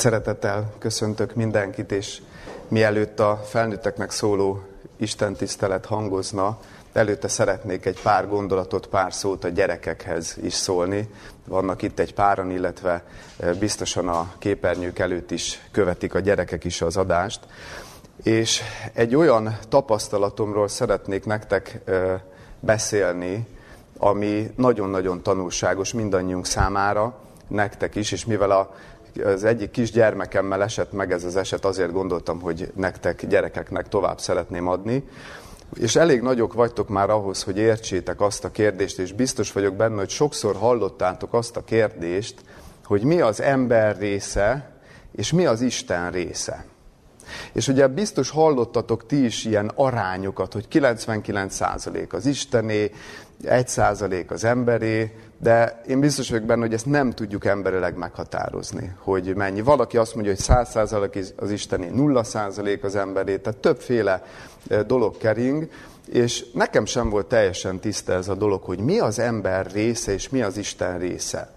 Szeretettel köszöntök mindenkit, és mielőtt a felnőtteknek szóló Isten tisztelet hangozna, előtte szeretnék egy pár gondolatot, pár szót a gyerekekhez is szólni. Vannak itt egy páran, illetve e, biztosan a képernyők előtt is követik a gyerekek is az adást. És egy olyan tapasztalatomról szeretnék nektek e, beszélni, ami nagyon-nagyon tanulságos mindannyiunk számára, nektek is, és mivel a az egyik kis gyermekemmel esett meg ez az eset, azért gondoltam, hogy nektek, gyerekeknek tovább szeretném adni. És elég nagyok vagytok már ahhoz, hogy értsétek azt a kérdést, és biztos vagyok benne, hogy sokszor hallottátok azt a kérdést, hogy mi az ember része, és mi az Isten része. És ugye biztos hallottatok ti is ilyen arányokat, hogy 99% az Istené, 1% az emberé, de én biztos vagyok benne, hogy ezt nem tudjuk emberileg meghatározni, hogy mennyi. Valaki azt mondja, hogy 100% az Istené, 0% az emberé, tehát többféle dolog kering, és nekem sem volt teljesen tiszta ez a dolog, hogy mi az ember része és mi az Isten része.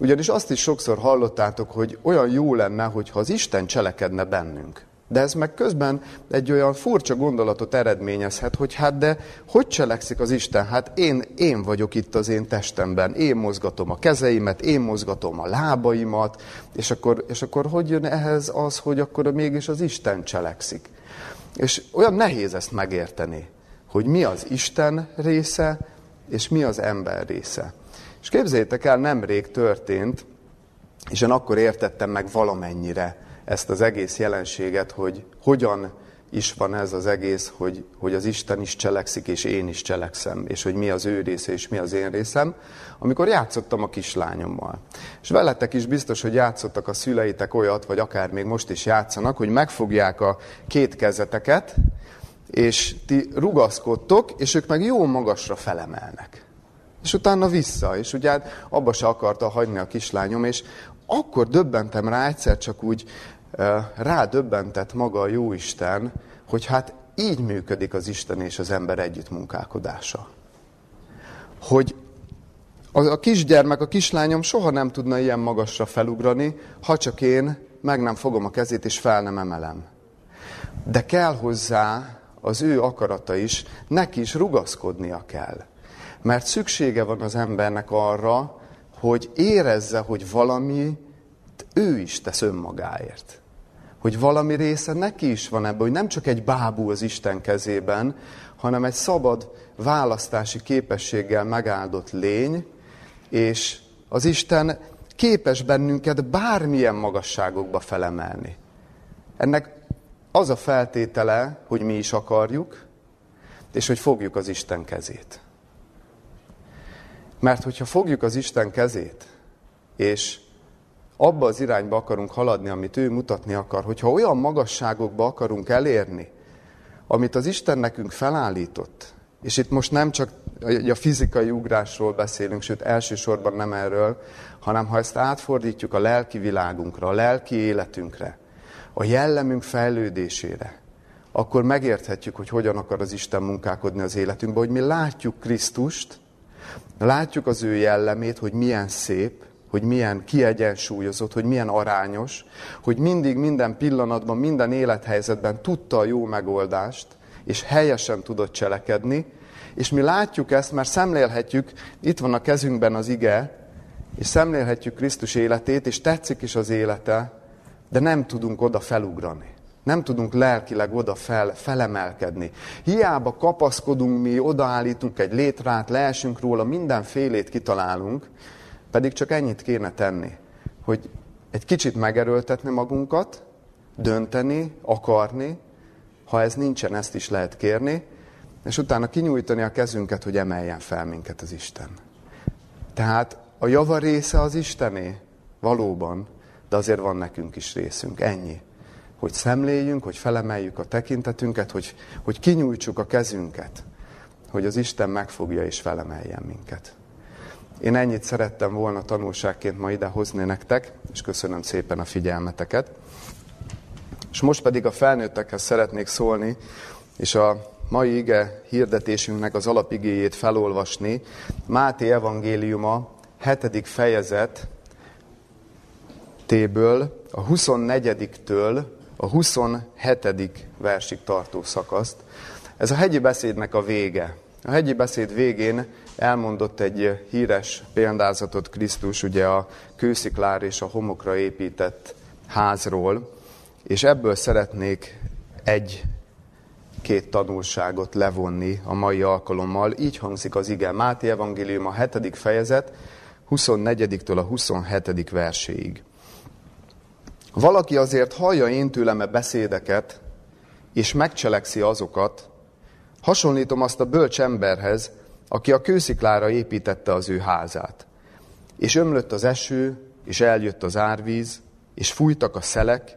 Ugyanis azt is sokszor hallottátok, hogy olyan jó lenne, hogyha az Isten cselekedne bennünk. De ez meg közben egy olyan furcsa gondolatot eredményezhet, hogy hát de hogy cselekszik az Isten? Hát én, én vagyok itt az én testemben, én mozgatom a kezeimet, én mozgatom a lábaimat, és akkor, és akkor hogy jön ehhez az, hogy akkor mégis az Isten cselekszik? És olyan nehéz ezt megérteni, hogy mi az Isten része, és mi az ember része. És képzeljétek el, nemrég történt, és én akkor értettem meg valamennyire, ezt az egész jelenséget, hogy hogyan is van ez az egész, hogy, hogy az Isten is cselekszik, és én is cselekszem, és hogy mi az ő része, és mi az én részem, amikor játszottam a kislányommal. És veletek is biztos, hogy játszottak a szüleitek olyat, vagy akár még most is játszanak, hogy megfogják a két kezeteket, és ti rugaszkodtok, és ők meg jó magasra felemelnek. És utána vissza, és ugye hát abba se akarta hagyni a kislányom, és akkor döbbentem rá egyszer csak úgy rádöbbentett maga a Jóisten, hogy hát így működik az Isten és az ember együttmunkálkodása. Hogy a kisgyermek, a kislányom soha nem tudna ilyen magasra felugrani, ha csak én meg nem fogom a kezét és fel nem emelem. De kell hozzá az ő akarata is, neki is rugaszkodnia kell. Mert szüksége van az embernek arra, hogy érezze, hogy valami ő is tesz önmagáért hogy valami része neki is van ebben, hogy nem csak egy bábú az Isten kezében, hanem egy szabad választási képességgel megáldott lény, és az Isten képes bennünket bármilyen magasságokba felemelni. Ennek az a feltétele, hogy mi is akarjuk, és hogy fogjuk az Isten kezét. Mert hogyha fogjuk az Isten kezét, és abba az irányba akarunk haladni, amit ő mutatni akar, hogyha olyan magasságokba akarunk elérni, amit az Isten nekünk felállított, és itt most nem csak a fizikai ugrásról beszélünk, sőt elsősorban nem erről, hanem ha ezt átfordítjuk a lelki világunkra, a lelki életünkre, a jellemünk fejlődésére, akkor megérthetjük, hogy hogyan akar az Isten munkálkodni az életünkben, hogy mi látjuk Krisztust, látjuk az ő jellemét, hogy milyen szép, hogy milyen kiegyensúlyozott, hogy milyen arányos, hogy mindig, minden pillanatban, minden élethelyzetben tudta a jó megoldást, és helyesen tudott cselekedni, és mi látjuk ezt, mert szemlélhetjük, itt van a kezünkben az ige, és szemlélhetjük Krisztus életét, és tetszik is az élete, de nem tudunk oda felugrani. Nem tudunk lelkileg oda fel, felemelkedni. Hiába kapaszkodunk mi, odaállítunk egy létrát, leesünk róla, mindenfélét kitalálunk, pedig csak ennyit kéne tenni, hogy egy kicsit megerőltetni magunkat, dönteni, akarni, ha ez nincsen, ezt is lehet kérni, és utána kinyújtani a kezünket, hogy emeljen fel minket az Isten. Tehát a java része az Istené, valóban, de azért van nekünk is részünk, ennyi. Hogy szemléljünk, hogy felemeljük a tekintetünket, hogy, hogy kinyújtsuk a kezünket, hogy az Isten megfogja és felemeljen minket. Én ennyit szerettem volna tanulságként ma ide hozni nektek, és köszönöm szépen a figyelmeteket. És most pedig a felnőttekhez szeretnék szólni, és a mai ige hirdetésünknek az alapigéjét felolvasni. Máté evangéliuma, hetedik fejezet, Téből a 24-től a 27. versig tartó szakaszt. Ez a hegyi beszédnek a vége. A hegyi beszéd végén elmondott egy híres példázatot Krisztus, ugye a kősziklár és a homokra épített házról, és ebből szeretnék egy két tanulságot levonni a mai alkalommal. Így hangzik az ige. Máté Evangélium a 7. fejezet, 24-től a 27. verséig. Valaki azért hallja én tőlem -e beszédeket, és megcselekszi azokat, hasonlítom azt a bölcs emberhez, aki a kősziklára építette az ő házát. És ömlött az eső, és eljött az árvíz, és fújtak a szelek,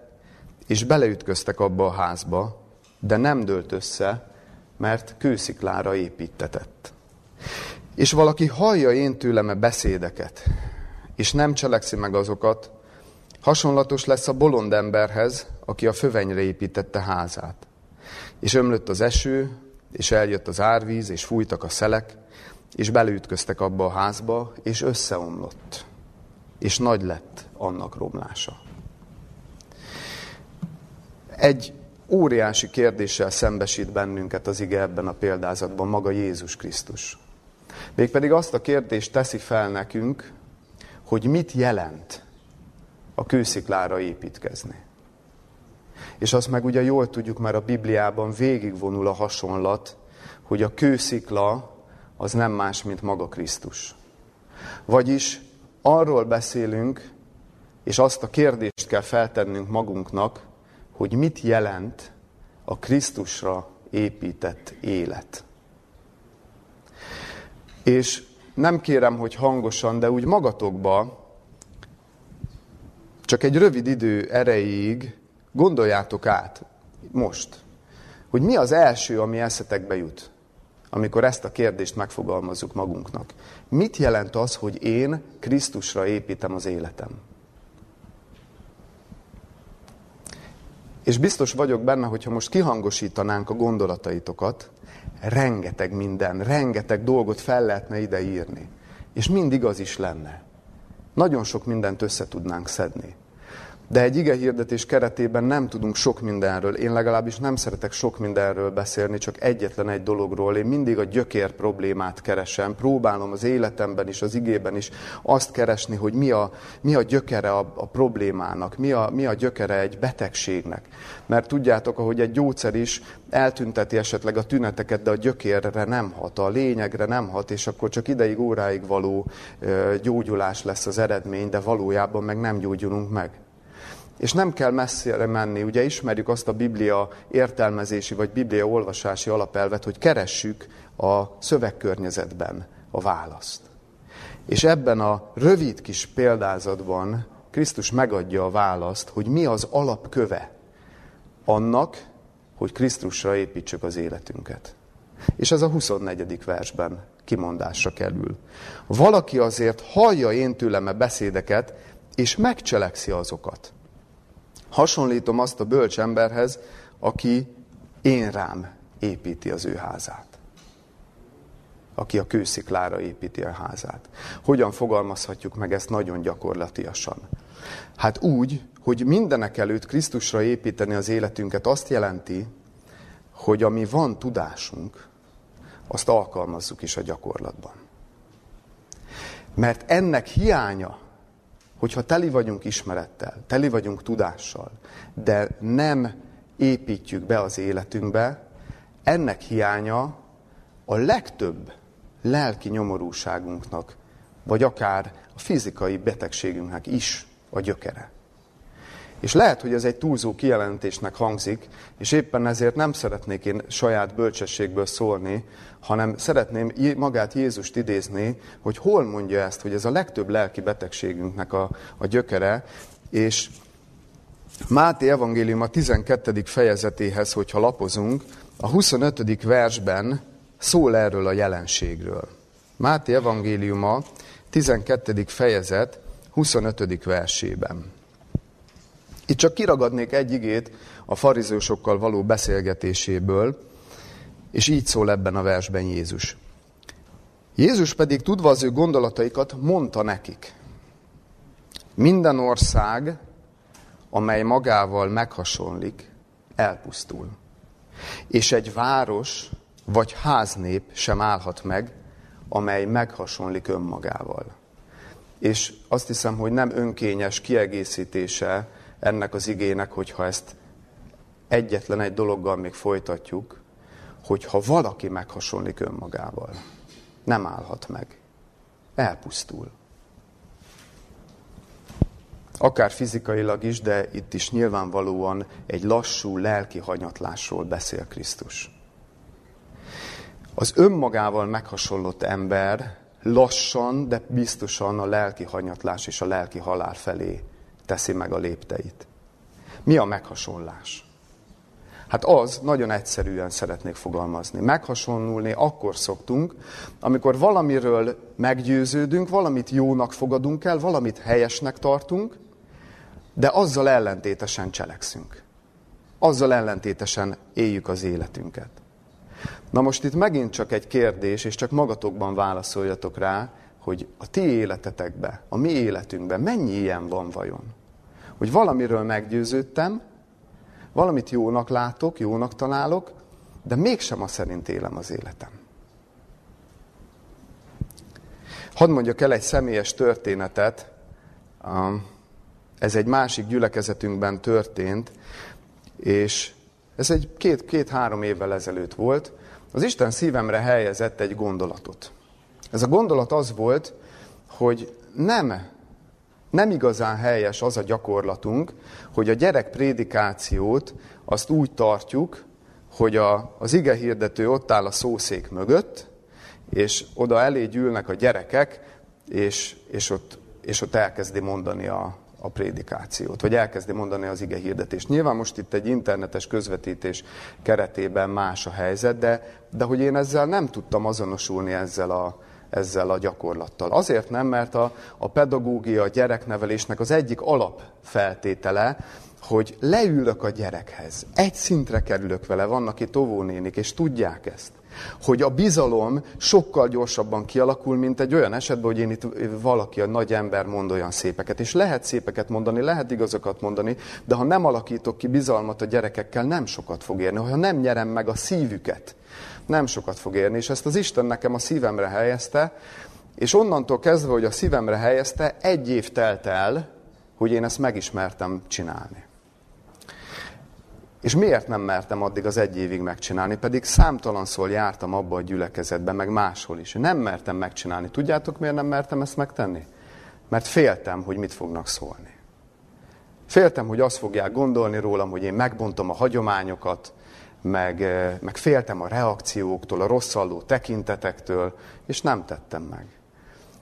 és beleütköztek abba a házba, de nem dőlt össze, mert kősziklára építetett. És valaki hallja én tőlem -e beszédeket, és nem cselekszi meg azokat, hasonlatos lesz a bolond emberhez, aki a fövenyre építette házát. És ömlött az eső, és eljött az árvíz, és fújtak a szelek, és beleütköztek abba a házba, és összeomlott. És nagy lett annak romlása. Egy óriási kérdéssel szembesít bennünket az ige ebben a példázatban, maga Jézus Krisztus. Mégpedig azt a kérdést teszi fel nekünk, hogy mit jelent a kősziklára építkezni. És azt meg ugye jól tudjuk, mert a Bibliában végigvonul a hasonlat, hogy a kőszikla az nem más, mint maga Krisztus. Vagyis arról beszélünk, és azt a kérdést kell feltennünk magunknak, hogy mit jelent a Krisztusra épített élet. És nem kérem, hogy hangosan, de úgy magatokba, csak egy rövid idő erejéig gondoljátok át most, hogy mi az első, ami eszetekbe jut, amikor ezt a kérdést megfogalmazzuk magunknak. Mit jelent az, hogy én Krisztusra építem az életem? És biztos vagyok benne, hogyha most kihangosítanánk a gondolataitokat, rengeteg minden, rengeteg dolgot fel lehetne ide írni. És mind igaz is lenne. Nagyon sok mindent össze tudnánk szedni. De egy ige hirdetés keretében nem tudunk sok mindenről. Én legalábbis nem szeretek sok mindenről beszélni, csak egyetlen egy dologról. Én mindig a gyökér problémát keresem. Próbálom az életemben is, az igében is azt keresni, hogy mi a, mi a gyökere a, a problémának, mi a, mi a gyökere egy betegségnek. Mert tudjátok, ahogy egy gyógyszer is eltünteti esetleg a tüneteket, de a gyökérre nem hat, a lényegre nem hat, és akkor csak ideig, óráig való gyógyulás lesz az eredmény, de valójában meg nem gyógyulunk meg. És nem kell messzire menni, ugye ismerjük azt a Biblia értelmezési vagy Biblia olvasási alapelvet, hogy keressük a szövegkörnyezetben a választ. És ebben a rövid kis példázatban Krisztus megadja a választ, hogy mi az alapköve annak, hogy Krisztusra építsük az életünket. És ez a 24. versben kimondásra kerül. Valaki azért hallja én tőlem -e beszédeket, és megcselekszi azokat. Hasonlítom azt a bölcs emberhez, aki én rám építi az ő házát. Aki a kősziklára építi a házát. Hogyan fogalmazhatjuk meg ezt nagyon gyakorlatiasan? Hát úgy, hogy mindenek előtt Krisztusra építeni az életünket azt jelenti, hogy ami van tudásunk, azt alkalmazzuk is a gyakorlatban. Mert ennek hiánya hogyha teli vagyunk ismerettel, teli vagyunk tudással, de nem építjük be az életünkbe, ennek hiánya a legtöbb lelki nyomorúságunknak, vagy akár a fizikai betegségünknek is a gyökere. És lehet, hogy ez egy túlzó kijelentésnek hangzik, és éppen ezért nem szeretnék én saját bölcsességből szólni, hanem szeretném magát Jézust idézni, hogy hol mondja ezt, hogy ez a legtöbb lelki betegségünknek a, a gyökere, és Máté evangélium a 12. fejezetéhez, hogyha lapozunk, a 25. versben szól erről a jelenségről. Máté evangéliuma 12. fejezet 25. versében. Itt csak kiragadnék egy igét a farizősokkal való beszélgetéséből, és így szól ebben a versben Jézus. Jézus pedig tudva az ő gondolataikat mondta nekik. Minden ország, amely magával meghasonlik, elpusztul. És egy város vagy háznép sem állhat meg, amely meghasonlik önmagával. És azt hiszem, hogy nem önkényes kiegészítése ennek az igének, hogyha ezt egyetlen egy dologgal még folytatjuk, hogyha valaki meghasonlik önmagával, nem állhat meg. Elpusztul. Akár fizikailag is, de itt is nyilvánvalóan egy lassú lelki hanyatlásról beszél Krisztus. Az önmagával meghasonlott ember lassan, de biztosan a lelki hanyatlás és a lelki halál felé teszi meg a lépteit. Mi a meghasonlás? Hát az, nagyon egyszerűen szeretnék fogalmazni. Meghasonlulni akkor szoktunk, amikor valamiről meggyőződünk, valamit jónak fogadunk el, valamit helyesnek tartunk, de azzal ellentétesen cselekszünk. Azzal ellentétesen éljük az életünket. Na most itt megint csak egy kérdés, és csak magatokban válaszoljatok rá, hogy a ti életetekben, a mi életünkben mennyi ilyen van vajon? Hogy valamiről meggyőződtem, valamit jónak látok, jónak találok, de mégsem a szerint élem az életem. Hadd mondjak el egy személyes történetet, ez egy másik gyülekezetünkben történt, és ez egy két-három két, évvel ezelőtt volt. Az Isten szívemre helyezett egy gondolatot. Ez a gondolat az volt, hogy nem, nem igazán helyes az a gyakorlatunk, hogy a gyerek prédikációt azt úgy tartjuk, hogy a, az ige hirdető ott áll a szószék mögött, és oda elé gyűlnek a gyerekek, és, és, ott, és ott elkezdi mondani a, a prédikációt, vagy elkezdi mondani az ige hirdetést. Nyilván most itt egy internetes közvetítés keretében más a helyzet, de, de hogy én ezzel nem tudtam azonosulni ezzel a, ezzel a gyakorlattal. Azért nem, mert a, a pedagógia, a gyereknevelésnek az egyik alapfeltétele, hogy leülök a gyerekhez, egy szintre kerülök vele, vannak itt óvónénik, és tudják ezt hogy a bizalom sokkal gyorsabban kialakul, mint egy olyan esetben, hogy én itt valaki, a nagy ember mond olyan szépeket. És lehet szépeket mondani, lehet igazokat mondani, de ha nem alakítok ki bizalmat a gyerekekkel, nem sokat fog érni. Ha nem nyerem meg a szívüket, nem sokat fog érni. És ezt az Isten nekem a szívemre helyezte, és onnantól kezdve, hogy a szívemre helyezte, egy év telt el, hogy én ezt megismertem csinálni. És miért nem mertem addig az egy évig megcsinálni, pedig számtalanszor jártam abba a gyülekezetbe, meg máshol is. Nem mertem megcsinálni. Tudjátok, miért nem mertem ezt megtenni? Mert féltem, hogy mit fognak szólni. Féltem, hogy azt fogják gondolni rólam, hogy én megbontom a hagyományokat, meg, eh, meg féltem a reakcióktól, a rosszalló tekintetektől, és nem tettem meg.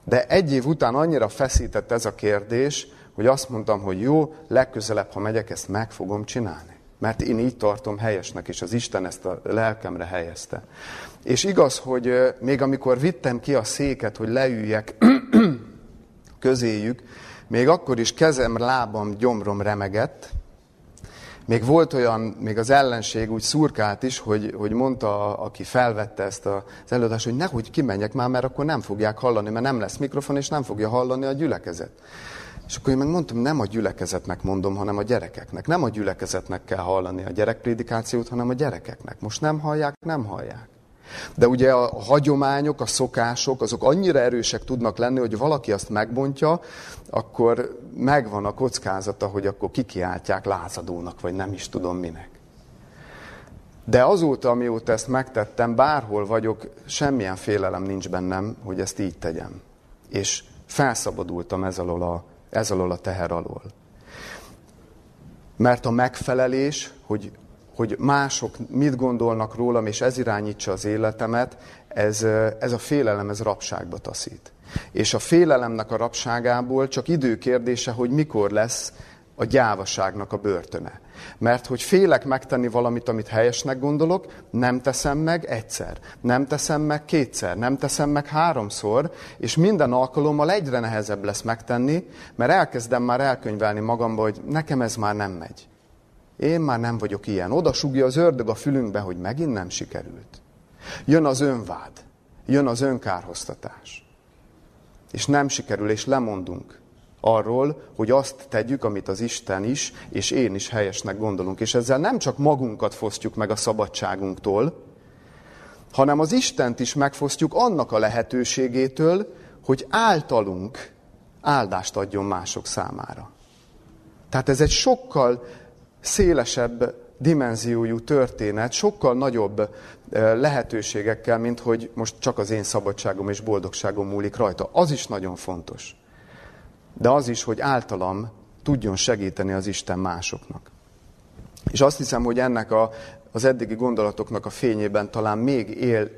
De egy év után annyira feszített ez a kérdés, hogy azt mondtam, hogy jó, legközelebb, ha megyek, ezt meg fogom csinálni. Mert én így tartom helyesnek, és az Isten ezt a lelkemre helyezte. És igaz, hogy még amikor vittem ki a széket, hogy leüljek közéjük, még akkor is kezem, lábam, gyomrom remegett. Még volt olyan, még az ellenség úgy szurkált is, hogy, hogy mondta, aki felvette ezt az előadást, hogy nehogy kimenjek már, mert akkor nem fogják hallani, mert nem lesz mikrofon, és nem fogja hallani a gyülekezet. És akkor én megmondtam, nem a gyülekezetnek mondom, hanem a gyerekeknek. Nem a gyülekezetnek kell hallani a gyerekprédikációt, hanem a gyerekeknek. Most nem hallják, nem hallják. De ugye a hagyományok, a szokások, azok annyira erősek tudnak lenni, hogy valaki azt megbontja, akkor megvan a kockázata, hogy akkor kikiáltják lázadónak, vagy nem is tudom minek. De azóta, amióta ezt megtettem, bárhol vagyok, semmilyen félelem nincs bennem, hogy ezt így tegyem. És felszabadultam ez alól a ez alól a teher alól. Mert a megfelelés, hogy, hogy mások mit gondolnak rólam, és ez irányítsa az életemet, ez, ez a félelem, ez rabságba taszít. És a félelemnek a rabságából csak időkérdése, hogy mikor lesz a gyávaságnak a börtöne. Mert hogy félek megtenni valamit, amit helyesnek gondolok, nem teszem meg egyszer, nem teszem meg kétszer, nem teszem meg háromszor, és minden alkalommal egyre nehezebb lesz megtenni, mert elkezdem már elkönyvelni magamba, hogy nekem ez már nem megy. Én már nem vagyok ilyen. Oda sugja az ördög a fülünkbe, hogy megint nem sikerült. Jön az önvád, jön az önkárhoztatás. És nem sikerül, és lemondunk arról, hogy azt tegyük, amit az Isten is, és én is helyesnek gondolunk. És ezzel nem csak magunkat fosztjuk meg a szabadságunktól, hanem az Istent is megfosztjuk annak a lehetőségétől, hogy általunk áldást adjon mások számára. Tehát ez egy sokkal szélesebb dimenziójú történet, sokkal nagyobb lehetőségekkel, mint hogy most csak az én szabadságom és boldogságom múlik rajta. Az is nagyon fontos. De az is, hogy általam tudjon segíteni az Isten másoknak. És azt hiszem, hogy ennek a, az eddigi gondolatoknak a fényében talán még, él,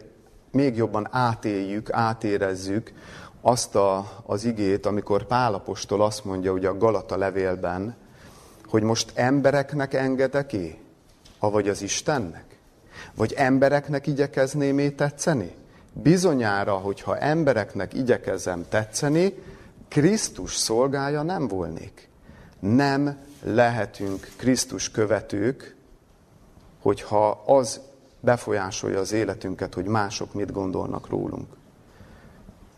még jobban átéljük, átérezzük azt a, az igét, amikor Pálapostól azt mondja ugye a Galata levélben, hogy most embereknek engedek-é, avagy az Istennek? Vagy embereknek igyekezném tetszeni? Bizonyára, hogyha embereknek igyekezem tetszeni, Krisztus szolgája nem volnék. Nem lehetünk Krisztus követők, hogyha az befolyásolja az életünket, hogy mások mit gondolnak rólunk.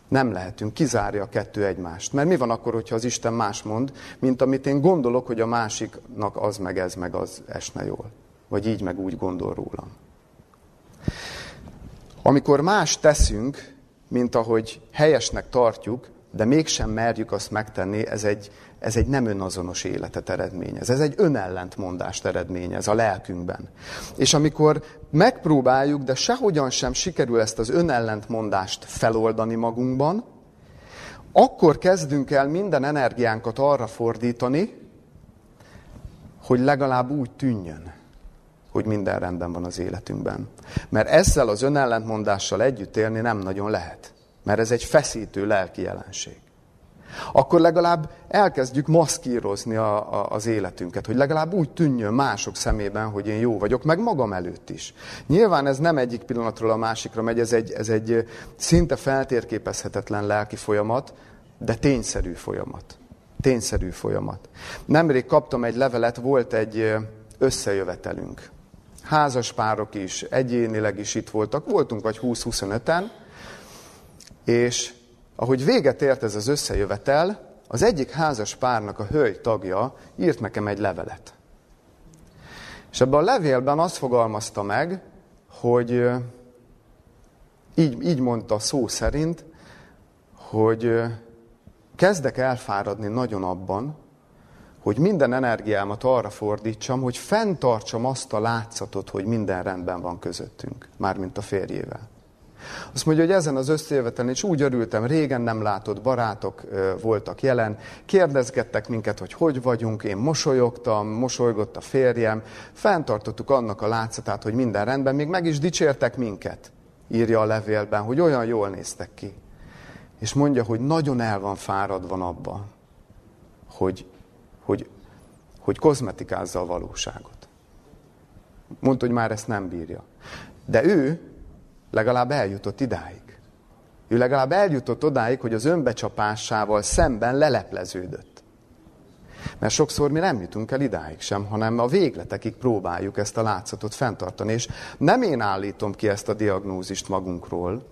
Nem lehetünk, kizárja a kettő egymást. Mert mi van akkor, hogyha az Isten más mond, mint amit én gondolok, hogy a másiknak az meg ez meg az esne jól. Vagy így meg úgy gondol rólam. Amikor más teszünk, mint ahogy helyesnek tartjuk, de mégsem merjük azt megtenni, ez egy, ez egy nem önazonos életet eredményez. Ez egy önellentmondást eredményez a lelkünkben. És amikor megpróbáljuk, de sehogyan sem sikerül ezt az önellentmondást feloldani magunkban, akkor kezdünk el minden energiánkat arra fordítani, hogy legalább úgy tűnjön, hogy minden rendben van az életünkben. Mert ezzel az önellentmondással együtt élni nem nagyon lehet. Mert ez egy feszítő lelki jelenség. Akkor legalább elkezdjük maszkírozni a, a, az életünket, hogy legalább úgy tűnjön mások szemében, hogy én jó vagyok, meg magam előtt is. Nyilván ez nem egyik pillanatról a másikra megy, ez egy, ez egy szinte feltérképezhetetlen lelki folyamat, de tényszerű folyamat. Tényszerű folyamat. Nemrég kaptam egy levelet, volt egy összejövetelünk. Házas párok is, egyénileg is itt voltak, voltunk vagy 20-25-en, és ahogy véget ért ez az összejövetel, az egyik házas párnak a hölgy tagja írt nekem egy levelet. És ebben a levélben azt fogalmazta meg, hogy így, így mondta szó szerint, hogy kezdek elfáradni nagyon abban, hogy minden energiámat arra fordítsam, hogy fenntartsam azt a látszatot, hogy minden rendben van közöttünk, mármint a férjével. Azt mondja, hogy ezen az összejövetelen is úgy örültem, régen nem látott barátok voltak jelen, kérdezgettek minket, hogy hogy vagyunk, én mosolyogtam, mosolygott a férjem, fenntartottuk annak a látszatát, hogy minden rendben, még meg is dicsértek minket, írja a levélben, hogy olyan jól néztek ki. És mondja, hogy nagyon el van fáradva abba, hogy, hogy, hogy kozmetikázza a valóságot. Mondta, hogy már ezt nem bírja. De ő legalább eljutott idáig. Ő legalább eljutott odáig, hogy az önbecsapásával szemben lelepleződött. Mert sokszor mi nem jutunk el idáig sem, hanem a végletekig próbáljuk ezt a látszatot fenntartani. És nem én állítom ki ezt a diagnózist magunkról,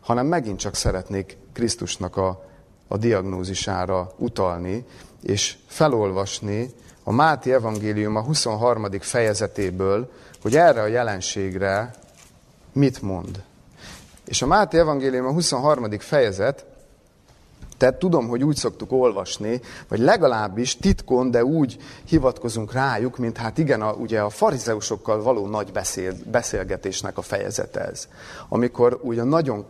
hanem megint csak szeretnék Krisztusnak a, a diagnózisára utalni, és felolvasni a Máti Evangélium a 23. fejezetéből, hogy erre a jelenségre mit mond. És a Máté Evangélium a 23. fejezet, tehát tudom, hogy úgy szoktuk olvasni, vagy legalábbis titkon, de úgy hivatkozunk rájuk, mint hát igen, a, ugye a farizeusokkal való nagy beszél, beszélgetésnek a fejezete ez. Amikor ugye nagyon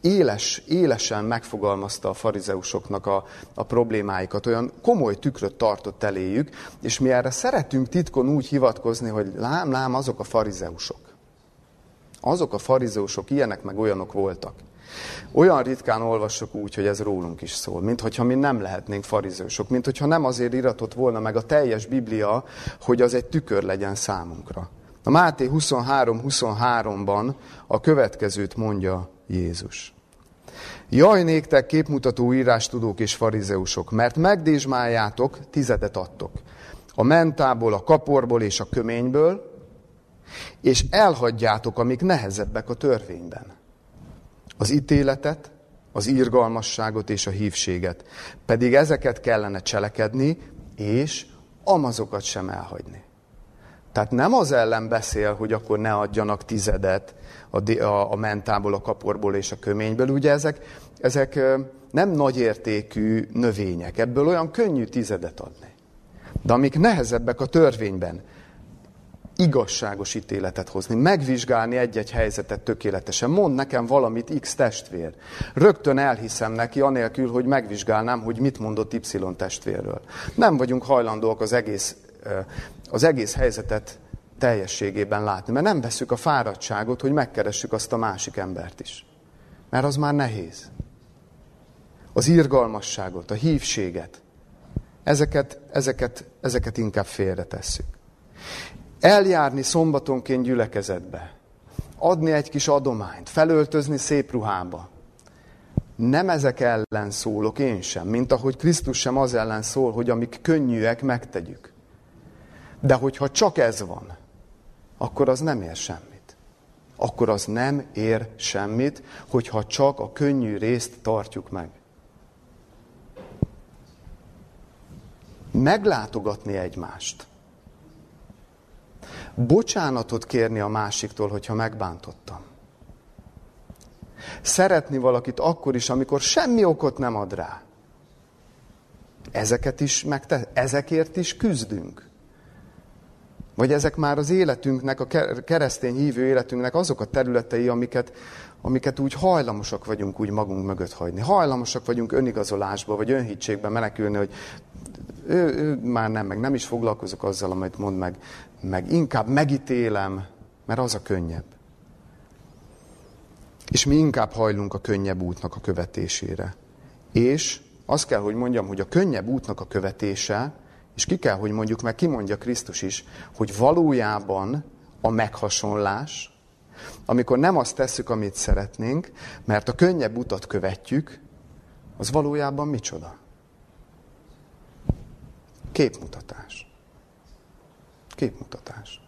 éles, élesen megfogalmazta a farizeusoknak a, a problémáikat, olyan komoly tükröt tartott eléjük, és mi erre szeretünk titkon úgy hivatkozni, hogy lám, lám, azok a farizeusok. Azok a farizeusok ilyenek meg olyanok voltak. Olyan ritkán olvassuk úgy, hogy ez rólunk is szól, mint hogyha mi nem lehetnénk farizeusok, mint hogyha nem azért iratott volna meg a teljes Biblia, hogy az egy tükör legyen számunkra. A Máté 23-23-ban a következőt mondja Jézus. Jaj néktek képmutató írástudók és farizeusok, mert megdésmáljátok, tizedet adtok. A mentából, a kaporból és a köményből, és elhagyjátok, amik nehezebbek a törvényben. Az ítéletet, az irgalmasságot és a hívséget. Pedig ezeket kellene cselekedni, és amazokat sem elhagyni. Tehát nem az ellen beszél, hogy akkor ne adjanak tizedet a, a, a mentából, a kaporból és a köményből. Ugye ezek, ezek nem nagyértékű növények, ebből olyan könnyű tizedet adni. De amik nehezebbek a törvényben, igazságos ítéletet hozni, megvizsgálni egy-egy helyzetet tökéletesen. Mond nekem valamit X testvér. Rögtön elhiszem neki, anélkül, hogy megvizsgálnám, hogy mit mondott Y testvérről. Nem vagyunk hajlandóak az egész, az egész helyzetet teljességében látni, mert nem veszük a fáradtságot, hogy megkeressük azt a másik embert is. Mert az már nehéz. Az irgalmasságot, a hívséget, ezeket, ezeket, ezeket inkább félretesszük eljárni szombatonként gyülekezetbe, adni egy kis adományt, felöltözni szép ruhába. Nem ezek ellen szólok én sem, mint ahogy Krisztus sem az ellen szól, hogy amik könnyűek, megtegyük. De hogyha csak ez van, akkor az nem ér semmit. Akkor az nem ér semmit, hogyha csak a könnyű részt tartjuk meg. Meglátogatni egymást bocsánatot kérni a másiktól, hogyha megbántottam. Szeretni valakit akkor is, amikor semmi okot nem ad rá. Ezeket is megte, ezekért is küzdünk. Vagy ezek már az életünknek, a keresztény hívő életünknek azok a területei, amiket, amiket úgy hajlamosak vagyunk úgy magunk mögött hagyni. Hajlamosak vagyunk önigazolásba, vagy önhitségbe menekülni, hogy ő, ő már nem, meg nem is foglalkozok azzal, amit mond meg, meg inkább megítélem, mert az a könnyebb. És mi inkább hajlunk a könnyebb útnak a követésére. És azt kell, hogy mondjam, hogy a könnyebb útnak a követése, és ki kell, hogy mondjuk, meg kimondja Krisztus is, hogy valójában a meghasonlás, amikor nem azt tesszük, amit szeretnénk, mert a könnyebb utat követjük, az valójában micsoda? Képmutatás. Képmutatás.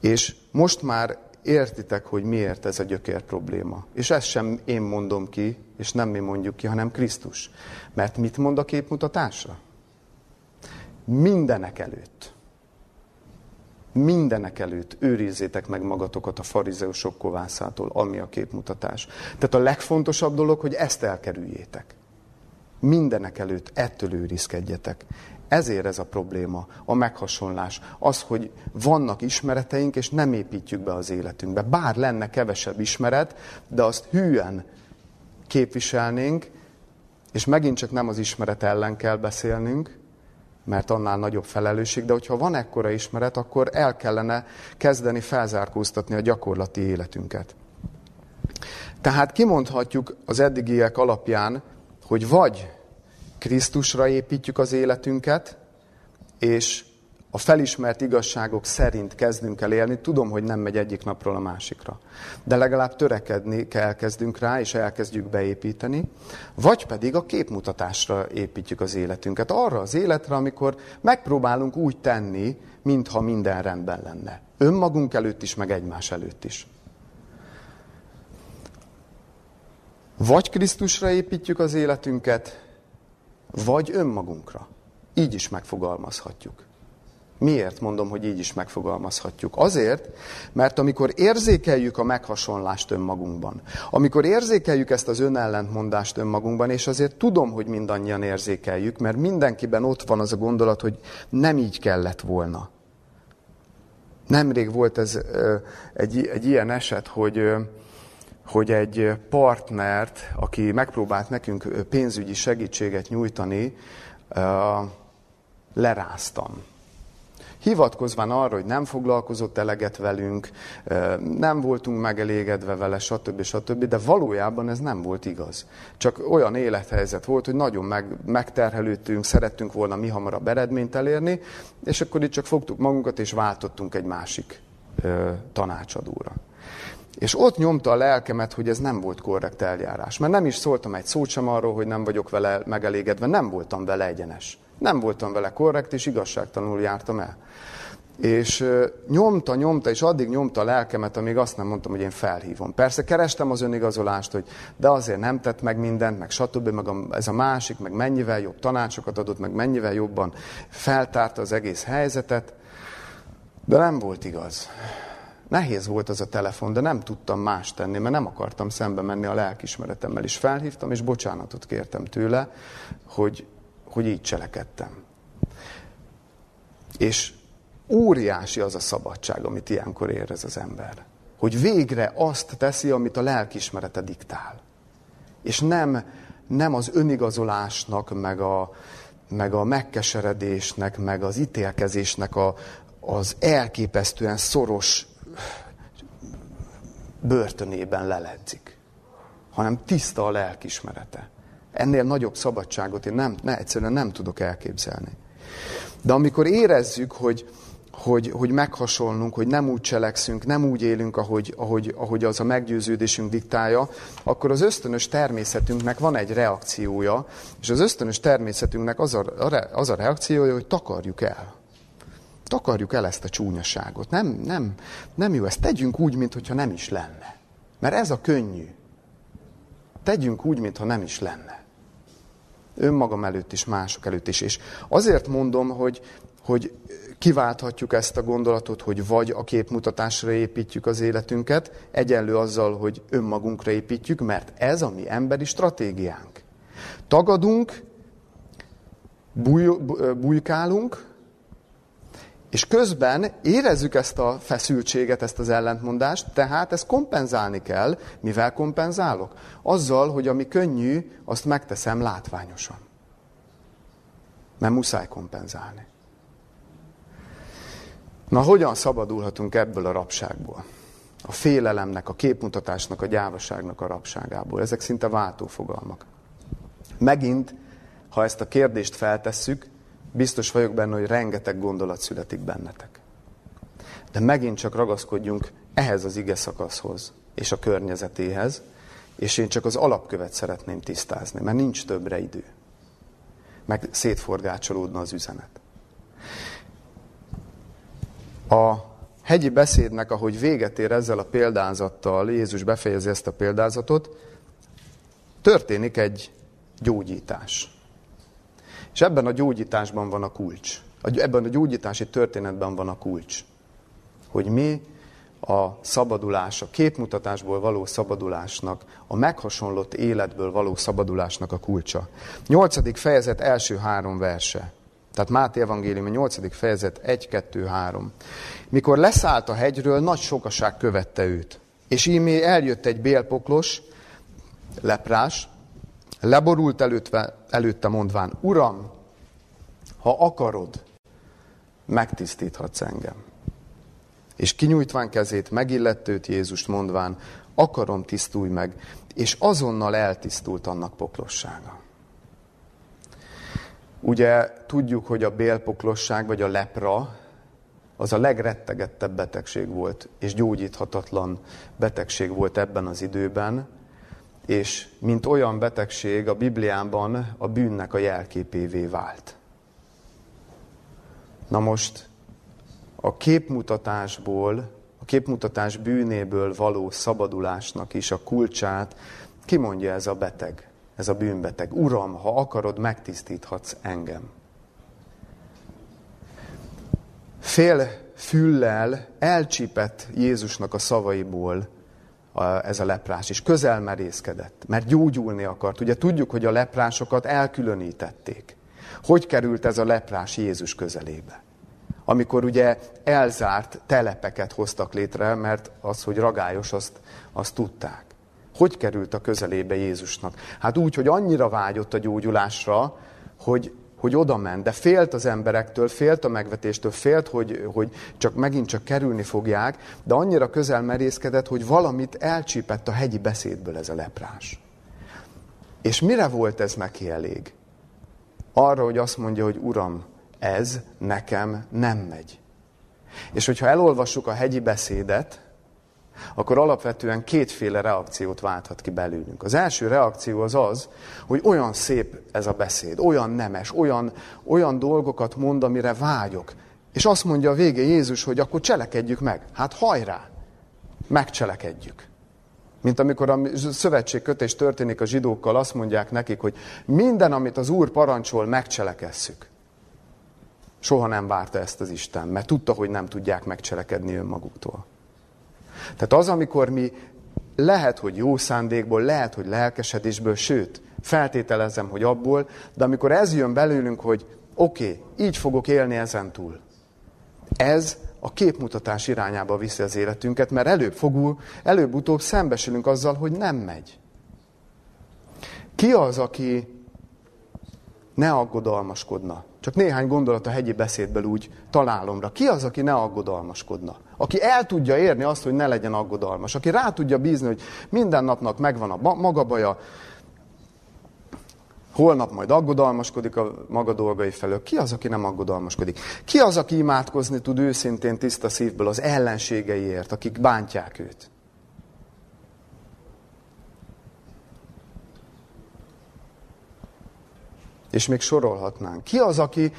És most már értitek, hogy miért ez a gyökér probléma. És ezt sem én mondom ki, és nem mi mondjuk ki, hanem Krisztus. Mert mit mond a képmutatásra? Mindenek előtt. Mindenek előtt őrizzétek meg magatokat a farizeusok kovászától, ami a képmutatás. Tehát a legfontosabb dolog, hogy ezt elkerüljétek. Mindenek előtt ettől őrizkedjetek. Ezért ez a probléma, a meghasonlás. Az, hogy vannak ismereteink, és nem építjük be az életünkbe. Bár lenne kevesebb ismeret, de azt hűen képviselnénk, és megint csak nem az ismeret ellen kell beszélnünk, mert annál nagyobb felelősség, de hogyha van ekkora ismeret, akkor el kellene kezdeni felzárkóztatni a gyakorlati életünket. Tehát kimondhatjuk az eddigiek alapján, hogy vagy Krisztusra építjük az életünket, és a felismert igazságok szerint kezdünk el élni. Tudom, hogy nem megy egyik napról a másikra. De legalább törekedni kell kezdünk rá, és elkezdjük beépíteni. Vagy pedig a képmutatásra építjük az életünket. Arra az életre, amikor megpróbálunk úgy tenni, mintha minden rendben lenne. Önmagunk előtt is, meg egymás előtt is. Vagy Krisztusra építjük az életünket, vagy önmagunkra. Így is megfogalmazhatjuk. Miért mondom, hogy így is megfogalmazhatjuk? Azért, mert amikor érzékeljük a meghasonlást önmagunkban, amikor érzékeljük ezt az önellentmondást önmagunkban, és azért tudom, hogy mindannyian érzékeljük, mert mindenkiben ott van az a gondolat, hogy nem így kellett volna. Nemrég volt ez egy, egy ilyen eset, hogy hogy egy partnert, aki megpróbált nekünk pénzügyi segítséget nyújtani, leráztam. Hivatkozván arra, hogy nem foglalkozott eleget velünk, nem voltunk megelégedve vele, stb. stb., de valójában ez nem volt igaz. Csak olyan élethelyzet volt, hogy nagyon meg, megterhelődtünk, szerettünk volna mi hamarabb eredményt elérni, és akkor itt csak fogtuk magunkat, és váltottunk egy másik tanácsadóra. És ott nyomta a lelkemet, hogy ez nem volt korrekt eljárás. Mert nem is szóltam egy szót sem arról, hogy nem vagyok vele megelégedve, nem voltam vele egyenes. Nem voltam vele korrekt, és igazságtanul jártam el. És nyomta, nyomta, és addig nyomta a lelkemet, amíg azt nem mondtam, hogy én felhívom. Persze kerestem az önigazolást, hogy de azért nem tett meg mindent, meg stb., meg a, ez a másik, meg mennyivel jobb tanácsokat adott, meg mennyivel jobban feltárta az egész helyzetet. De nem volt igaz. Nehéz volt az a telefon, de nem tudtam más tenni, mert nem akartam szembe menni a lelkismeretemmel. És felhívtam, és bocsánatot kértem tőle, hogy, hogy így cselekedtem. És óriási az a szabadság, amit ilyenkor érez az ember. Hogy végre azt teszi, amit a lelkismerete diktál. És nem, nem az önigazolásnak, meg a, meg a megkeseredésnek, meg az ítélkezésnek a, az elképesztően szoros börtönében leledzik, hanem tiszta a lelkismerete. Ennél nagyobb szabadságot én nem, ne, egyszerűen nem tudok elképzelni. De amikor érezzük, hogy, hogy, hogy meghasonlunk, hogy nem úgy cselekszünk, nem úgy élünk, ahogy, ahogy, ahogy az a meggyőződésünk diktálja, akkor az ösztönös természetünknek van egy reakciója, és az ösztönös természetünknek az a, az a reakciója, hogy takarjuk el. Takarjuk el ezt a csúnyaságot. Nem, nem, nem jó, ezt tegyünk úgy, mintha nem is lenne. Mert ez a könnyű. Tegyünk úgy, mintha nem is lenne. Önmagam előtt is, mások előtt is. És azért mondom, hogy, hogy kiválthatjuk ezt a gondolatot, hogy vagy a képmutatásra építjük az életünket, egyenlő azzal, hogy önmagunkra építjük, mert ez a mi emberi stratégiánk. Tagadunk, búj, bújkálunk, és közben érezzük ezt a feszültséget, ezt az ellentmondást, tehát ezt kompenzálni kell. Mivel kompenzálok? Azzal, hogy ami könnyű, azt megteszem látványosan. Mert muszáj kompenzálni. Na, hogyan szabadulhatunk ebből a rabságból? A félelemnek, a képmutatásnak, a gyávaságnak a rabságából. Ezek szinte váltófogalmak. Megint, ha ezt a kérdést feltesszük, biztos vagyok benne, hogy rengeteg gondolat születik bennetek. De megint csak ragaszkodjunk ehhez az ige szakaszhoz és a környezetéhez, és én csak az alapkövet szeretném tisztázni, mert nincs többre idő. Meg szétforgácsolódna az üzenet. A hegyi beszédnek, ahogy véget ér ezzel a példázattal, Jézus befejezi ezt a példázatot, történik egy gyógyítás. És ebben a gyógyításban van a kulcs. Ebben a gyógyítási történetben van a kulcs. Hogy mi a szabadulás, a képmutatásból való szabadulásnak, a meghasonlott életből való szabadulásnak a kulcsa. Nyolcadik fejezet első három verse. Tehát Máté Evangélium, 8. fejezet 1, 2, 3. Mikor leszállt a hegyről, nagy sokaság követte őt. És ímé eljött egy bélpoklos, leprás, leborult előtte, előtte mondván, Uram, ha akarod, megtisztíthatsz engem. És kinyújtván kezét, megillett Jézust mondván, akarom tisztulj meg, és azonnal eltisztult annak poklossága. Ugye tudjuk, hogy a bélpoklosság vagy a lepra az a legrettegettebb betegség volt, és gyógyíthatatlan betegség volt ebben az időben, és mint olyan betegség a Bibliában a bűnnek a jelképévé vált. Na most a képmutatásból, a képmutatás bűnéből való szabadulásnak is a kulcsát kimondja ez a beteg ez a bűnbeteg. Uram, ha akarod, megtisztíthatsz engem. Fél füllel elcsípett Jézusnak a szavaiból ez a leprás, és közel merészkedett, mert gyógyulni akart. Ugye tudjuk, hogy a leprásokat elkülönítették. Hogy került ez a leprás Jézus közelébe? Amikor ugye elzárt telepeket hoztak létre, mert az, hogy ragályos, azt, azt tudták. Hogy került a közelébe Jézusnak? Hát úgy, hogy annyira vágyott a gyógyulásra, hogy, hogy oda ment, de félt az emberektől, félt a megvetéstől, félt, hogy, hogy csak megint csak kerülni fogják, de annyira közel merészkedett, hogy valamit elcsípett a hegyi beszédből ez a leprás. És mire volt ez neki elég? Arra, hogy azt mondja, hogy Uram, ez nekem nem megy. És hogyha elolvassuk a hegyi beszédet, akkor alapvetően kétféle reakciót válthat ki belőlünk. Az első reakció az az, hogy olyan szép ez a beszéd, olyan nemes, olyan, olyan dolgokat mond, amire vágyok. És azt mondja a végén Jézus, hogy akkor cselekedjük meg. Hát hajrá! Megcselekedjük. Mint amikor a szövetségkötés történik a zsidókkal, azt mondják nekik, hogy minden, amit az Úr parancsol, megcselekesszük. Soha nem várta ezt az Isten, mert tudta, hogy nem tudják megcselekedni önmaguktól. Tehát az, amikor mi lehet, hogy jó szándékból, lehet, hogy lelkesedésből, sőt, feltételezem, hogy abból, de amikor ez jön belőlünk, hogy oké, okay, így fogok élni ezen túl. Ez a képmutatás irányába viszi az életünket, mert előbb fogul, előbb-utóbb szembesülünk azzal, hogy nem megy. Ki az, aki ne aggodalmaskodna? Csak néhány gondolat a hegyi beszédből úgy találomra. Ki az, aki ne aggodalmaskodna? Aki el tudja érni azt, hogy ne legyen aggodalmas. Aki rá tudja bízni, hogy minden napnak megvan a maga baja, holnap majd aggodalmaskodik a maga dolgai felől. Ki az, aki nem aggodalmaskodik? Ki az, aki imádkozni tud őszintén tiszta szívből az ellenségeiért, akik bántják őt? És még sorolhatnánk. Ki az, aki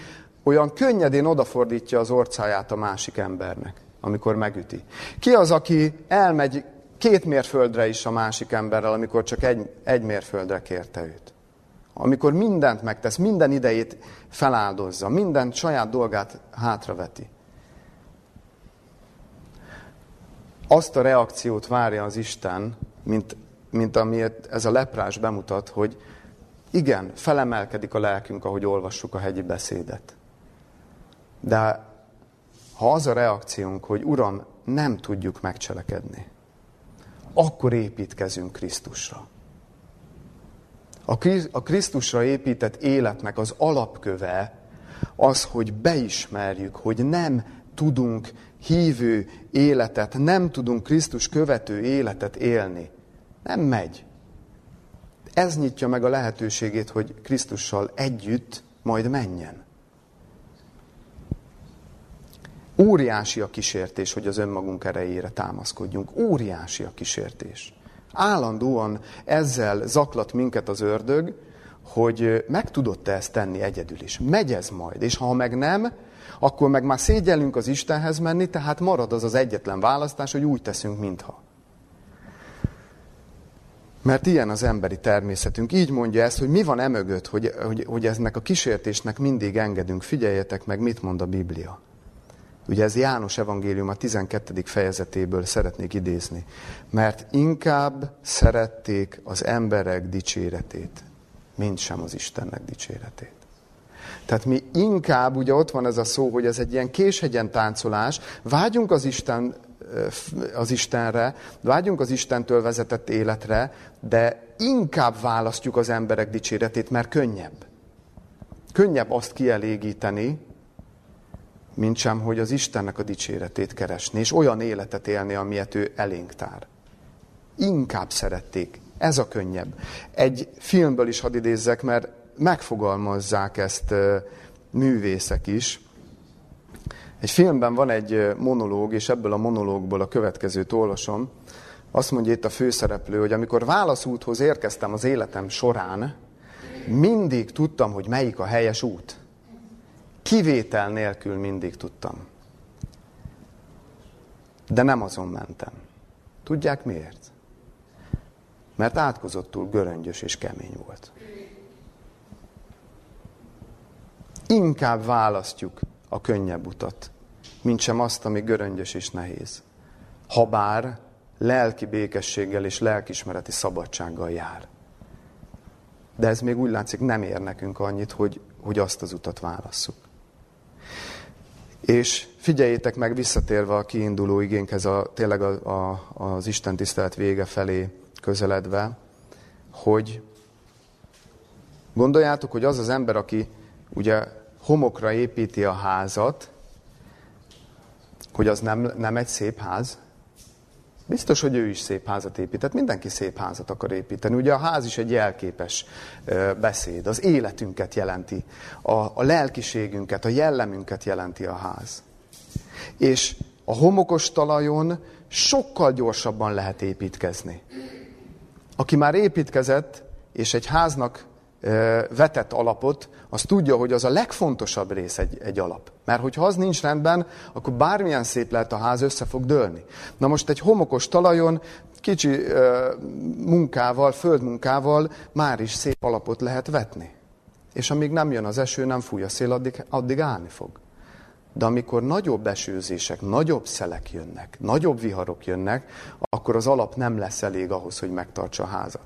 olyan könnyedén odafordítja az orcáját a másik embernek, amikor megüti? Ki az, aki elmegy két mérföldre is a másik emberrel, amikor csak egy, egy mérföldre kérte őt? Amikor mindent megtesz, minden idejét feláldozza, minden saját dolgát hátraveti. Azt a reakciót várja az Isten, mint, mint amiért ez a leprás bemutat, hogy igen, felemelkedik a lelkünk, ahogy olvassuk a hegyi beszédet. De ha az a reakciónk, hogy Uram, nem tudjuk megcselekedni, akkor építkezünk Krisztusra. A Krisztusra épített életnek az alapköve az, hogy beismerjük, hogy nem tudunk hívő életet, nem tudunk Krisztus követő életet élni. Nem megy. Ez nyitja meg a lehetőségét, hogy Krisztussal együtt majd menjen. Óriási a kísértés, hogy az önmagunk erejére támaszkodjunk. Óriási a kísértés. Állandóan ezzel zaklat minket az ördög, hogy meg tudod te ezt tenni egyedül is. Megy ez majd, és ha meg nem, akkor meg már szégyellünk az Istenhez menni, tehát marad az az egyetlen választás, hogy úgy teszünk, mintha. Mert ilyen az emberi természetünk. Így mondja ezt, hogy mi van emögött, hogy, hogy, hogy eznek a kísértésnek mindig engedünk. Figyeljetek meg, mit mond a Biblia. Ugye ez János evangélium a 12. fejezetéből szeretnék idézni. Mert inkább szerették az emberek dicséretét, mint sem az Istennek dicséretét. Tehát mi inkább, ugye ott van ez a szó, hogy ez egy ilyen késhegyen táncolás, vágyunk az Isten az Istenre, vágyunk az Istentől vezetett életre, de inkább választjuk az emberek dicséretét, mert könnyebb. Könnyebb azt kielégíteni, mint sem, hogy az Istennek a dicséretét keresni, és olyan életet élni, amilyet ő elénk tár. Inkább szerették. Ez a könnyebb. Egy filmből is hadd idézzek, mert megfogalmazzák ezt művészek is. Egy filmben van egy monológ, és ebből a monológból a következőt olvasom. Azt mondja itt a főszereplő, hogy amikor válaszúthoz érkeztem az életem során, mindig tudtam, hogy melyik a helyes út. Kivétel nélkül mindig tudtam. De nem azon mentem. Tudják miért? Mert átkozottul göröngyös és kemény volt. Inkább választjuk a könnyebb utat, mint sem azt, ami göröngyös és nehéz. Habár lelki békességgel és lelkismereti szabadsággal jár. De ez még úgy látszik nem ér nekünk annyit, hogy, hogy azt az utat válasszuk. És figyeljétek meg visszatérve a kiinduló igénkhez, a, tényleg a, a, az Isten tisztelet vége felé közeledve, hogy gondoljátok, hogy az az ember, aki ugye homokra építi a házat, hogy az nem, nem egy szép ház? Biztos, hogy ő is szép házat épített. Mindenki szép házat akar építeni. Ugye a ház is egy jelképes beszéd. Az életünket jelenti. A, a lelkiségünket, a jellemünket jelenti a ház. És a homokos talajon sokkal gyorsabban lehet építkezni. Aki már építkezett, és egy háznak vetett alapot, az tudja, hogy az a legfontosabb rész egy, egy alap. Mert hogyha az nincs rendben, akkor bármilyen szép lehet a ház, össze fog dőlni. Na most egy homokos talajon kicsi munkával, földmunkával már is szép alapot lehet vetni. És amíg nem jön az eső, nem fúj a szél, addig, addig állni fog. De amikor nagyobb esőzések, nagyobb szelek jönnek, nagyobb viharok jönnek, akkor az alap nem lesz elég ahhoz, hogy megtartsa a házat.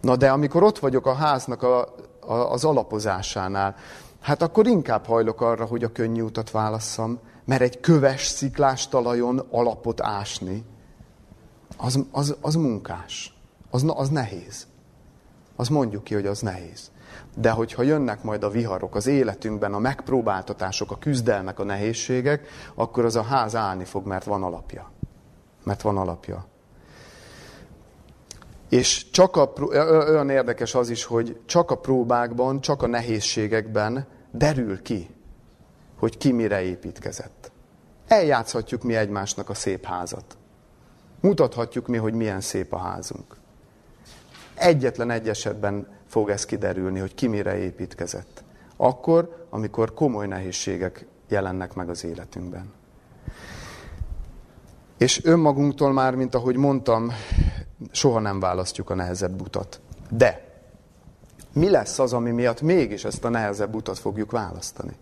Na de amikor ott vagyok a háznak a, a, az alapozásánál, hát akkor inkább hajlok arra, hogy a könnyű utat válasszam, mert egy köves sziklás talajon alapot ásni, az, az, az munkás, az, az nehéz. Az mondjuk ki, hogy az nehéz. De hogyha jönnek majd a viharok az életünkben, a megpróbáltatások, a küzdelmek, a nehézségek, akkor az a ház állni fog, mert van alapja. Mert van alapja. És csak a, olyan érdekes az is, hogy csak a próbákban, csak a nehézségekben derül ki, hogy ki mire építkezett. Eljátszhatjuk mi egymásnak a szép házat. Mutathatjuk mi, hogy milyen szép a házunk. Egyetlen egy esetben fog ez kiderülni, hogy ki mire építkezett. Akkor, amikor komoly nehézségek jelennek meg az életünkben. És önmagunktól már, mint ahogy mondtam, soha nem választjuk a nehezebb utat. De mi lesz az, ami miatt mégis ezt a nehezebb utat fogjuk választani?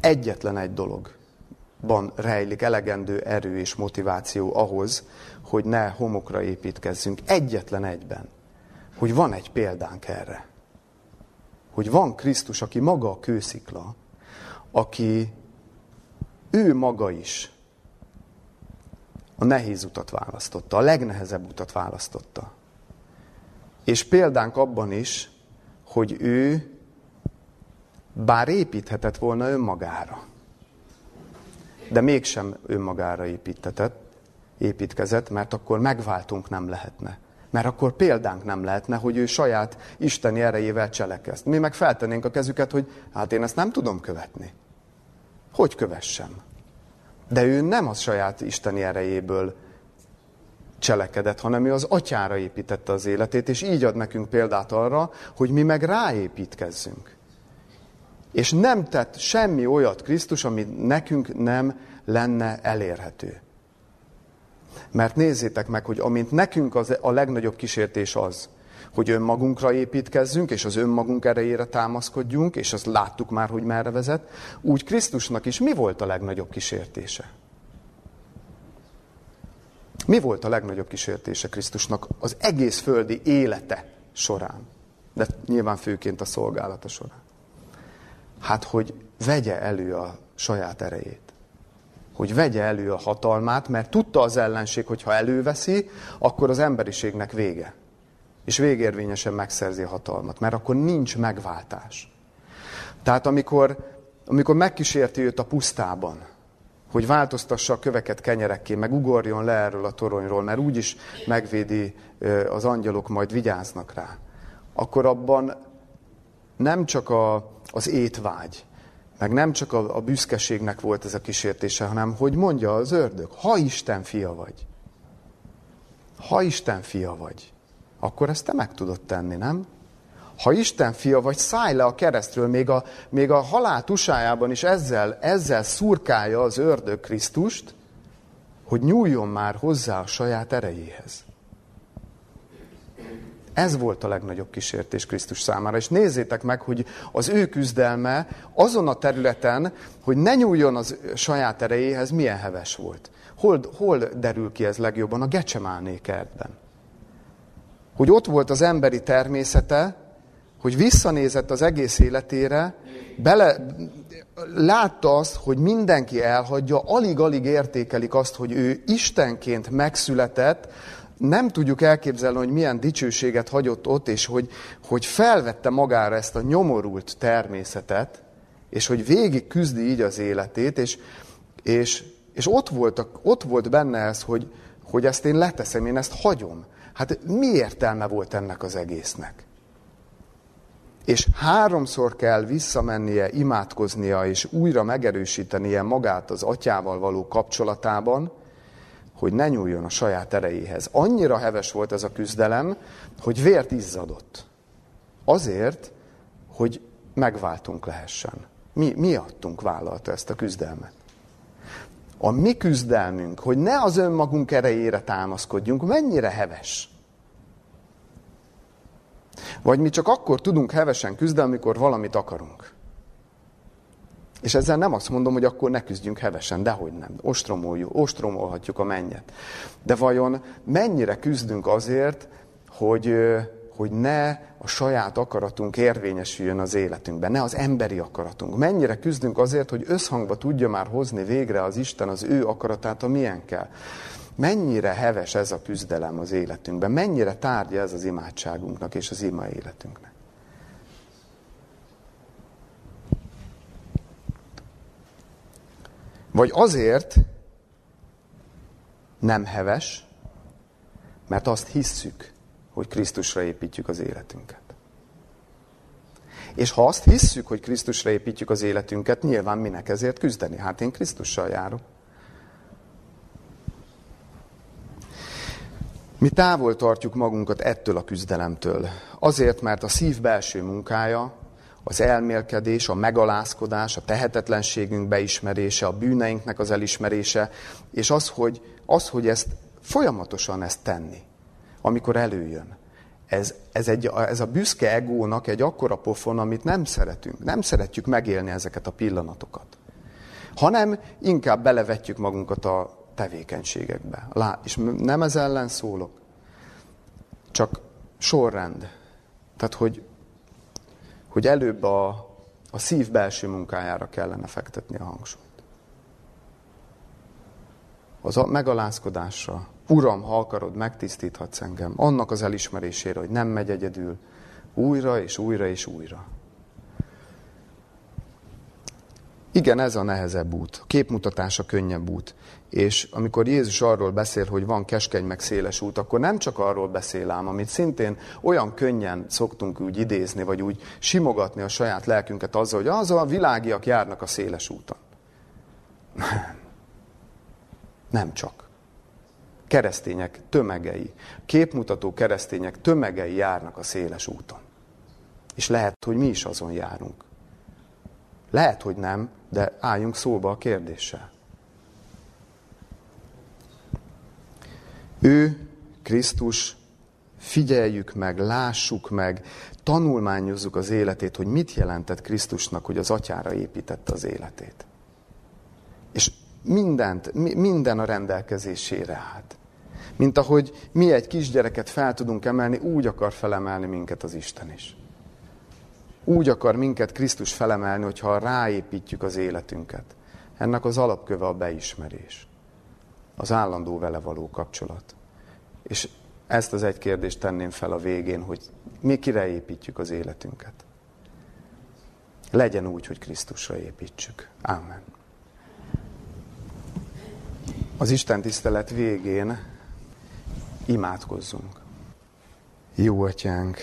Egyetlen egy dologban rejlik elegendő erő és motiváció ahhoz, hogy ne homokra építkezzünk. Egyetlen egyben. Hogy van egy példánk erre. Hogy van Krisztus, aki maga a kőszikla, aki ő maga is a nehéz utat választotta, a legnehezebb utat választotta. És példánk abban is, hogy ő bár építhetett volna önmagára, de mégsem önmagára építetett, építkezett, mert akkor megváltunk nem lehetne. Mert akkor példánk nem lehetne, hogy ő saját isteni erejével cselekezt. Mi meg feltennénk a kezüket, hogy hát én ezt nem tudom követni. Hogy kövessem? De ő nem a saját isteni erejéből cselekedett, hanem ő az atyára építette az életét, és így ad nekünk példát arra, hogy mi meg ráépítkezzünk. És nem tett semmi olyat Krisztus, ami nekünk nem lenne elérhető. Mert nézzétek meg, hogy amint nekünk az, a legnagyobb kísértés az, hogy önmagunkra építkezzünk, és az önmagunk erejére támaszkodjunk, és azt láttuk már, hogy merre vezet, úgy Krisztusnak is mi volt a legnagyobb kísértése? Mi volt a legnagyobb kísértése Krisztusnak az egész földi élete során? De nyilván főként a szolgálata során. Hát, hogy vegye elő a saját erejét. Hogy vegye elő a hatalmát, mert tudta az ellenség, hogy ha előveszi, akkor az emberiségnek vége és végérvényesen megszerzi a hatalmat, mert akkor nincs megváltás. Tehát amikor, amikor megkísérti őt a pusztában, hogy változtassa a köveket kenyerekké, meg ugorjon le erről a toronyról, mert úgyis megvédi az angyalok, majd vigyáznak rá, akkor abban nem csak a, az étvágy, meg nem csak a, a büszkeségnek volt ez a kísértése, hanem hogy mondja az ördög, ha Isten fia vagy, ha Isten fia vagy, akkor ezt te meg tudod tenni, nem? Ha Isten fia vagy, szállj le a keresztről, még a, még a halál tusájában is ezzel, ezzel szurkálja az ördög Krisztust, hogy nyúljon már hozzá a saját erejéhez. Ez volt a legnagyobb kísértés Krisztus számára. És nézzétek meg, hogy az ő küzdelme azon a területen, hogy ne nyúljon az saját erejéhez, milyen heves volt. Hol, hol derül ki ez legjobban? A Gecsemáné kertben hogy ott volt az emberi természete, hogy visszanézett az egész életére, bele, látta azt, hogy mindenki elhagyja, alig-alig értékelik azt, hogy ő Istenként megszületett, nem tudjuk elképzelni, hogy milyen dicsőséget hagyott ott, és hogy, hogy felvette magára ezt a nyomorult természetet, és hogy végig küzdi így az életét, és, és, és ott, volt, ott volt benne ez, hogy, hogy ezt én leteszem, én ezt hagyom. Hát mi értelme volt ennek az egésznek? És háromszor kell visszamennie, imádkoznia, és újra megerősítenie magát az atyával való kapcsolatában, hogy ne nyúljon a saját erejéhez. Annyira heves volt ez a küzdelem, hogy vért izzadott. Azért, hogy megváltunk lehessen. Mi, miattunk vállalta ezt a küzdelmet. A mi küzdelmünk, hogy ne az önmagunk erejére támaszkodjunk, mennyire heves. Vagy mi csak akkor tudunk hevesen küzdeni, amikor valamit akarunk. És ezzel nem azt mondom, hogy akkor ne küzdjünk hevesen, dehogy nem. Ostromoljuk, ostromolhatjuk a mennyet. De vajon mennyire küzdünk azért, hogy, hogy ne a saját akaratunk érvényesüljön az életünkben, ne az emberi akaratunk. Mennyire küzdünk azért, hogy összhangba tudja már hozni végre az Isten az ő akaratát a milyen kell. Mennyire heves ez a küzdelem az életünkben, mennyire tárgya ez az imádságunknak és az ima életünknek. Vagy azért nem heves, mert azt hisszük, hogy Krisztusra építjük az életünket. És ha azt hisszük, hogy Krisztusra építjük az életünket, nyilván minek ezért küzdeni? Hát én Krisztussal járok. Mi távol tartjuk magunkat ettől a küzdelemtől. Azért, mert a szív belső munkája, az elmélkedés, a megalázkodás, a tehetetlenségünk beismerése, a bűneinknek az elismerése, és az, hogy, az, hogy ezt folyamatosan ezt tenni, amikor előjön. Ez, ez, egy, ez a büszke egónak egy akkora pofon, amit nem szeretünk. Nem szeretjük megélni ezeket a pillanatokat. Hanem inkább belevetjük magunkat a tevékenységekbe. Lá, és nem ez ellen szólok, csak sorrend. Tehát, hogy, hogy előbb a, a szív belső munkájára kellene fektetni a hangsúlyt. Az a megalázkodásra, Uram, ha akarod, megtisztíthatsz engem. Annak az elismerésére, hogy nem megy egyedül, újra és újra és újra. Igen, ez a nehezebb út. A képmutatás a könnyebb út. És amikor Jézus arról beszél, hogy van keskeny meg széles út, akkor nem csak arról beszél ám, amit szintén olyan könnyen szoktunk úgy idézni, vagy úgy simogatni a saját lelkünket azzal, hogy az a világiak járnak a széles úton. Nem. Nem csak. Keresztények tömegei, képmutató keresztények tömegei járnak a széles úton. És lehet, hogy mi is azon járunk. Lehet, hogy nem, de álljunk szóba a kérdéssel. Ő, Krisztus, figyeljük meg, lássuk meg, tanulmányozzuk az életét, hogy mit jelentett Krisztusnak, hogy az atyára építette az életét. És mindent, minden a rendelkezésére állt. Mint ahogy mi egy kisgyereket fel tudunk emelni, úgy akar felemelni minket az Isten is. Úgy akar minket Krisztus felemelni, hogyha ráépítjük az életünket. Ennek az alapköve a beismerés. Az állandó vele való kapcsolat. És ezt az egy kérdést tenném fel a végén, hogy mi kire építjük az életünket. Legyen úgy, hogy Krisztusra építsük. Amen. Az Isten tisztelet végén imádkozzunk. Jó atyánk,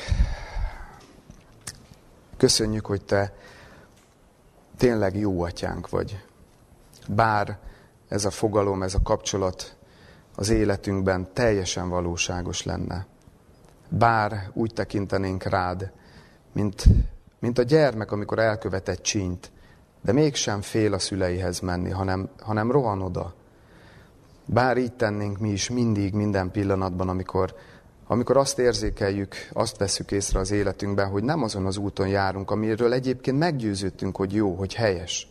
köszönjük, hogy te tényleg jó atyánk vagy. Bár ez a fogalom, ez a kapcsolat az életünkben teljesen valóságos lenne. Bár úgy tekintenénk rád, mint, mint a gyermek, amikor elkövet egy csínyt, de mégsem fél a szüleihez menni, hanem, hanem rohan oda. Bár így tennénk mi is mindig, minden pillanatban, amikor, amikor azt érzékeljük, azt veszük észre az életünkben, hogy nem azon az úton járunk, amiről egyébként meggyőződtünk, hogy jó, hogy helyes,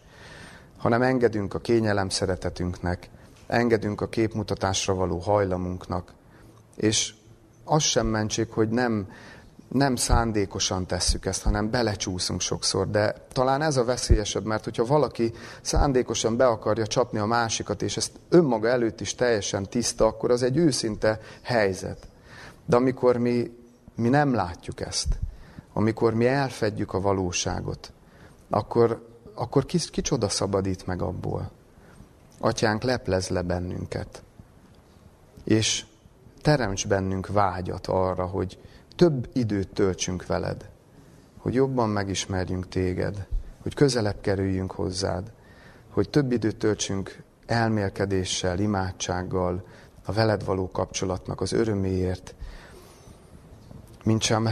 hanem engedünk a kényelem szeretetünknek, engedünk a képmutatásra való hajlamunknak, és az sem mentség, hogy nem, nem szándékosan tesszük ezt, hanem belecsúszunk sokszor. De talán ez a veszélyesebb, mert hogyha valaki szándékosan be akarja csapni a másikat, és ezt önmaga előtt is teljesen tiszta, akkor az egy őszinte helyzet. De amikor mi, mi nem látjuk ezt, amikor mi elfedjük a valóságot, akkor, akkor kicsoda szabadít meg abból. Atyánk, leplez le bennünket. És teremts bennünk vágyat arra, hogy több időt töltsünk veled, hogy jobban megismerjünk téged, hogy közelebb kerüljünk hozzád, hogy több időt töltsünk elmélkedéssel, imádsággal, a veled való kapcsolatnak az öröméért, mint sem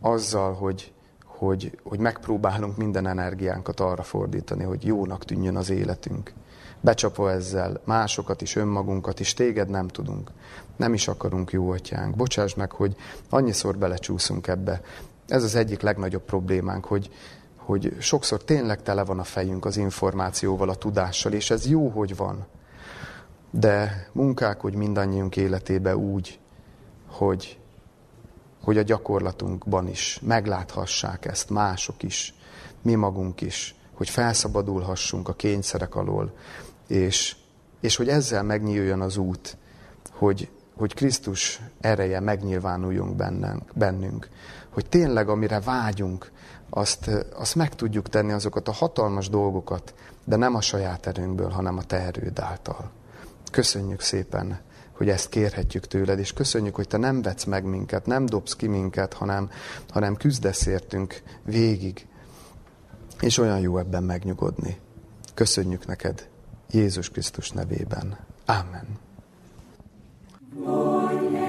azzal, hogy, hogy, hogy megpróbálunk minden energiánkat arra fordítani, hogy jónak tűnjön az életünk. Becsapva ezzel másokat is, önmagunkat is, téged nem tudunk. Nem is akarunk jó atyánk. Bocsáss meg, hogy annyiszor belecsúszunk ebbe. Ez az egyik legnagyobb problémánk, hogy, hogy sokszor tényleg tele van a fejünk az információval, a tudással, és ez jó, hogy van. De munkálkodj mindannyiunk életébe úgy, hogy, hogy a gyakorlatunkban is megláthassák ezt mások is, mi magunk is, hogy felszabadulhassunk a kényszerek alól, és, és hogy ezzel megnyíljon az út, hogy, hogy Krisztus ereje megnyilvánuljon bennünk, bennünk, hogy tényleg amire vágyunk, azt, azt meg tudjuk tenni azokat a hatalmas dolgokat, de nem a saját erőnkből, hanem a te erőd által. Köszönjük szépen, hogy ezt kérhetjük tőled, és köszönjük, hogy te nem vetsz meg minket, nem dobsz ki minket, hanem, hanem küzdesz értünk végig. És olyan jó ebben megnyugodni. Köszönjük neked Jézus Krisztus nevében. Amen. Lord,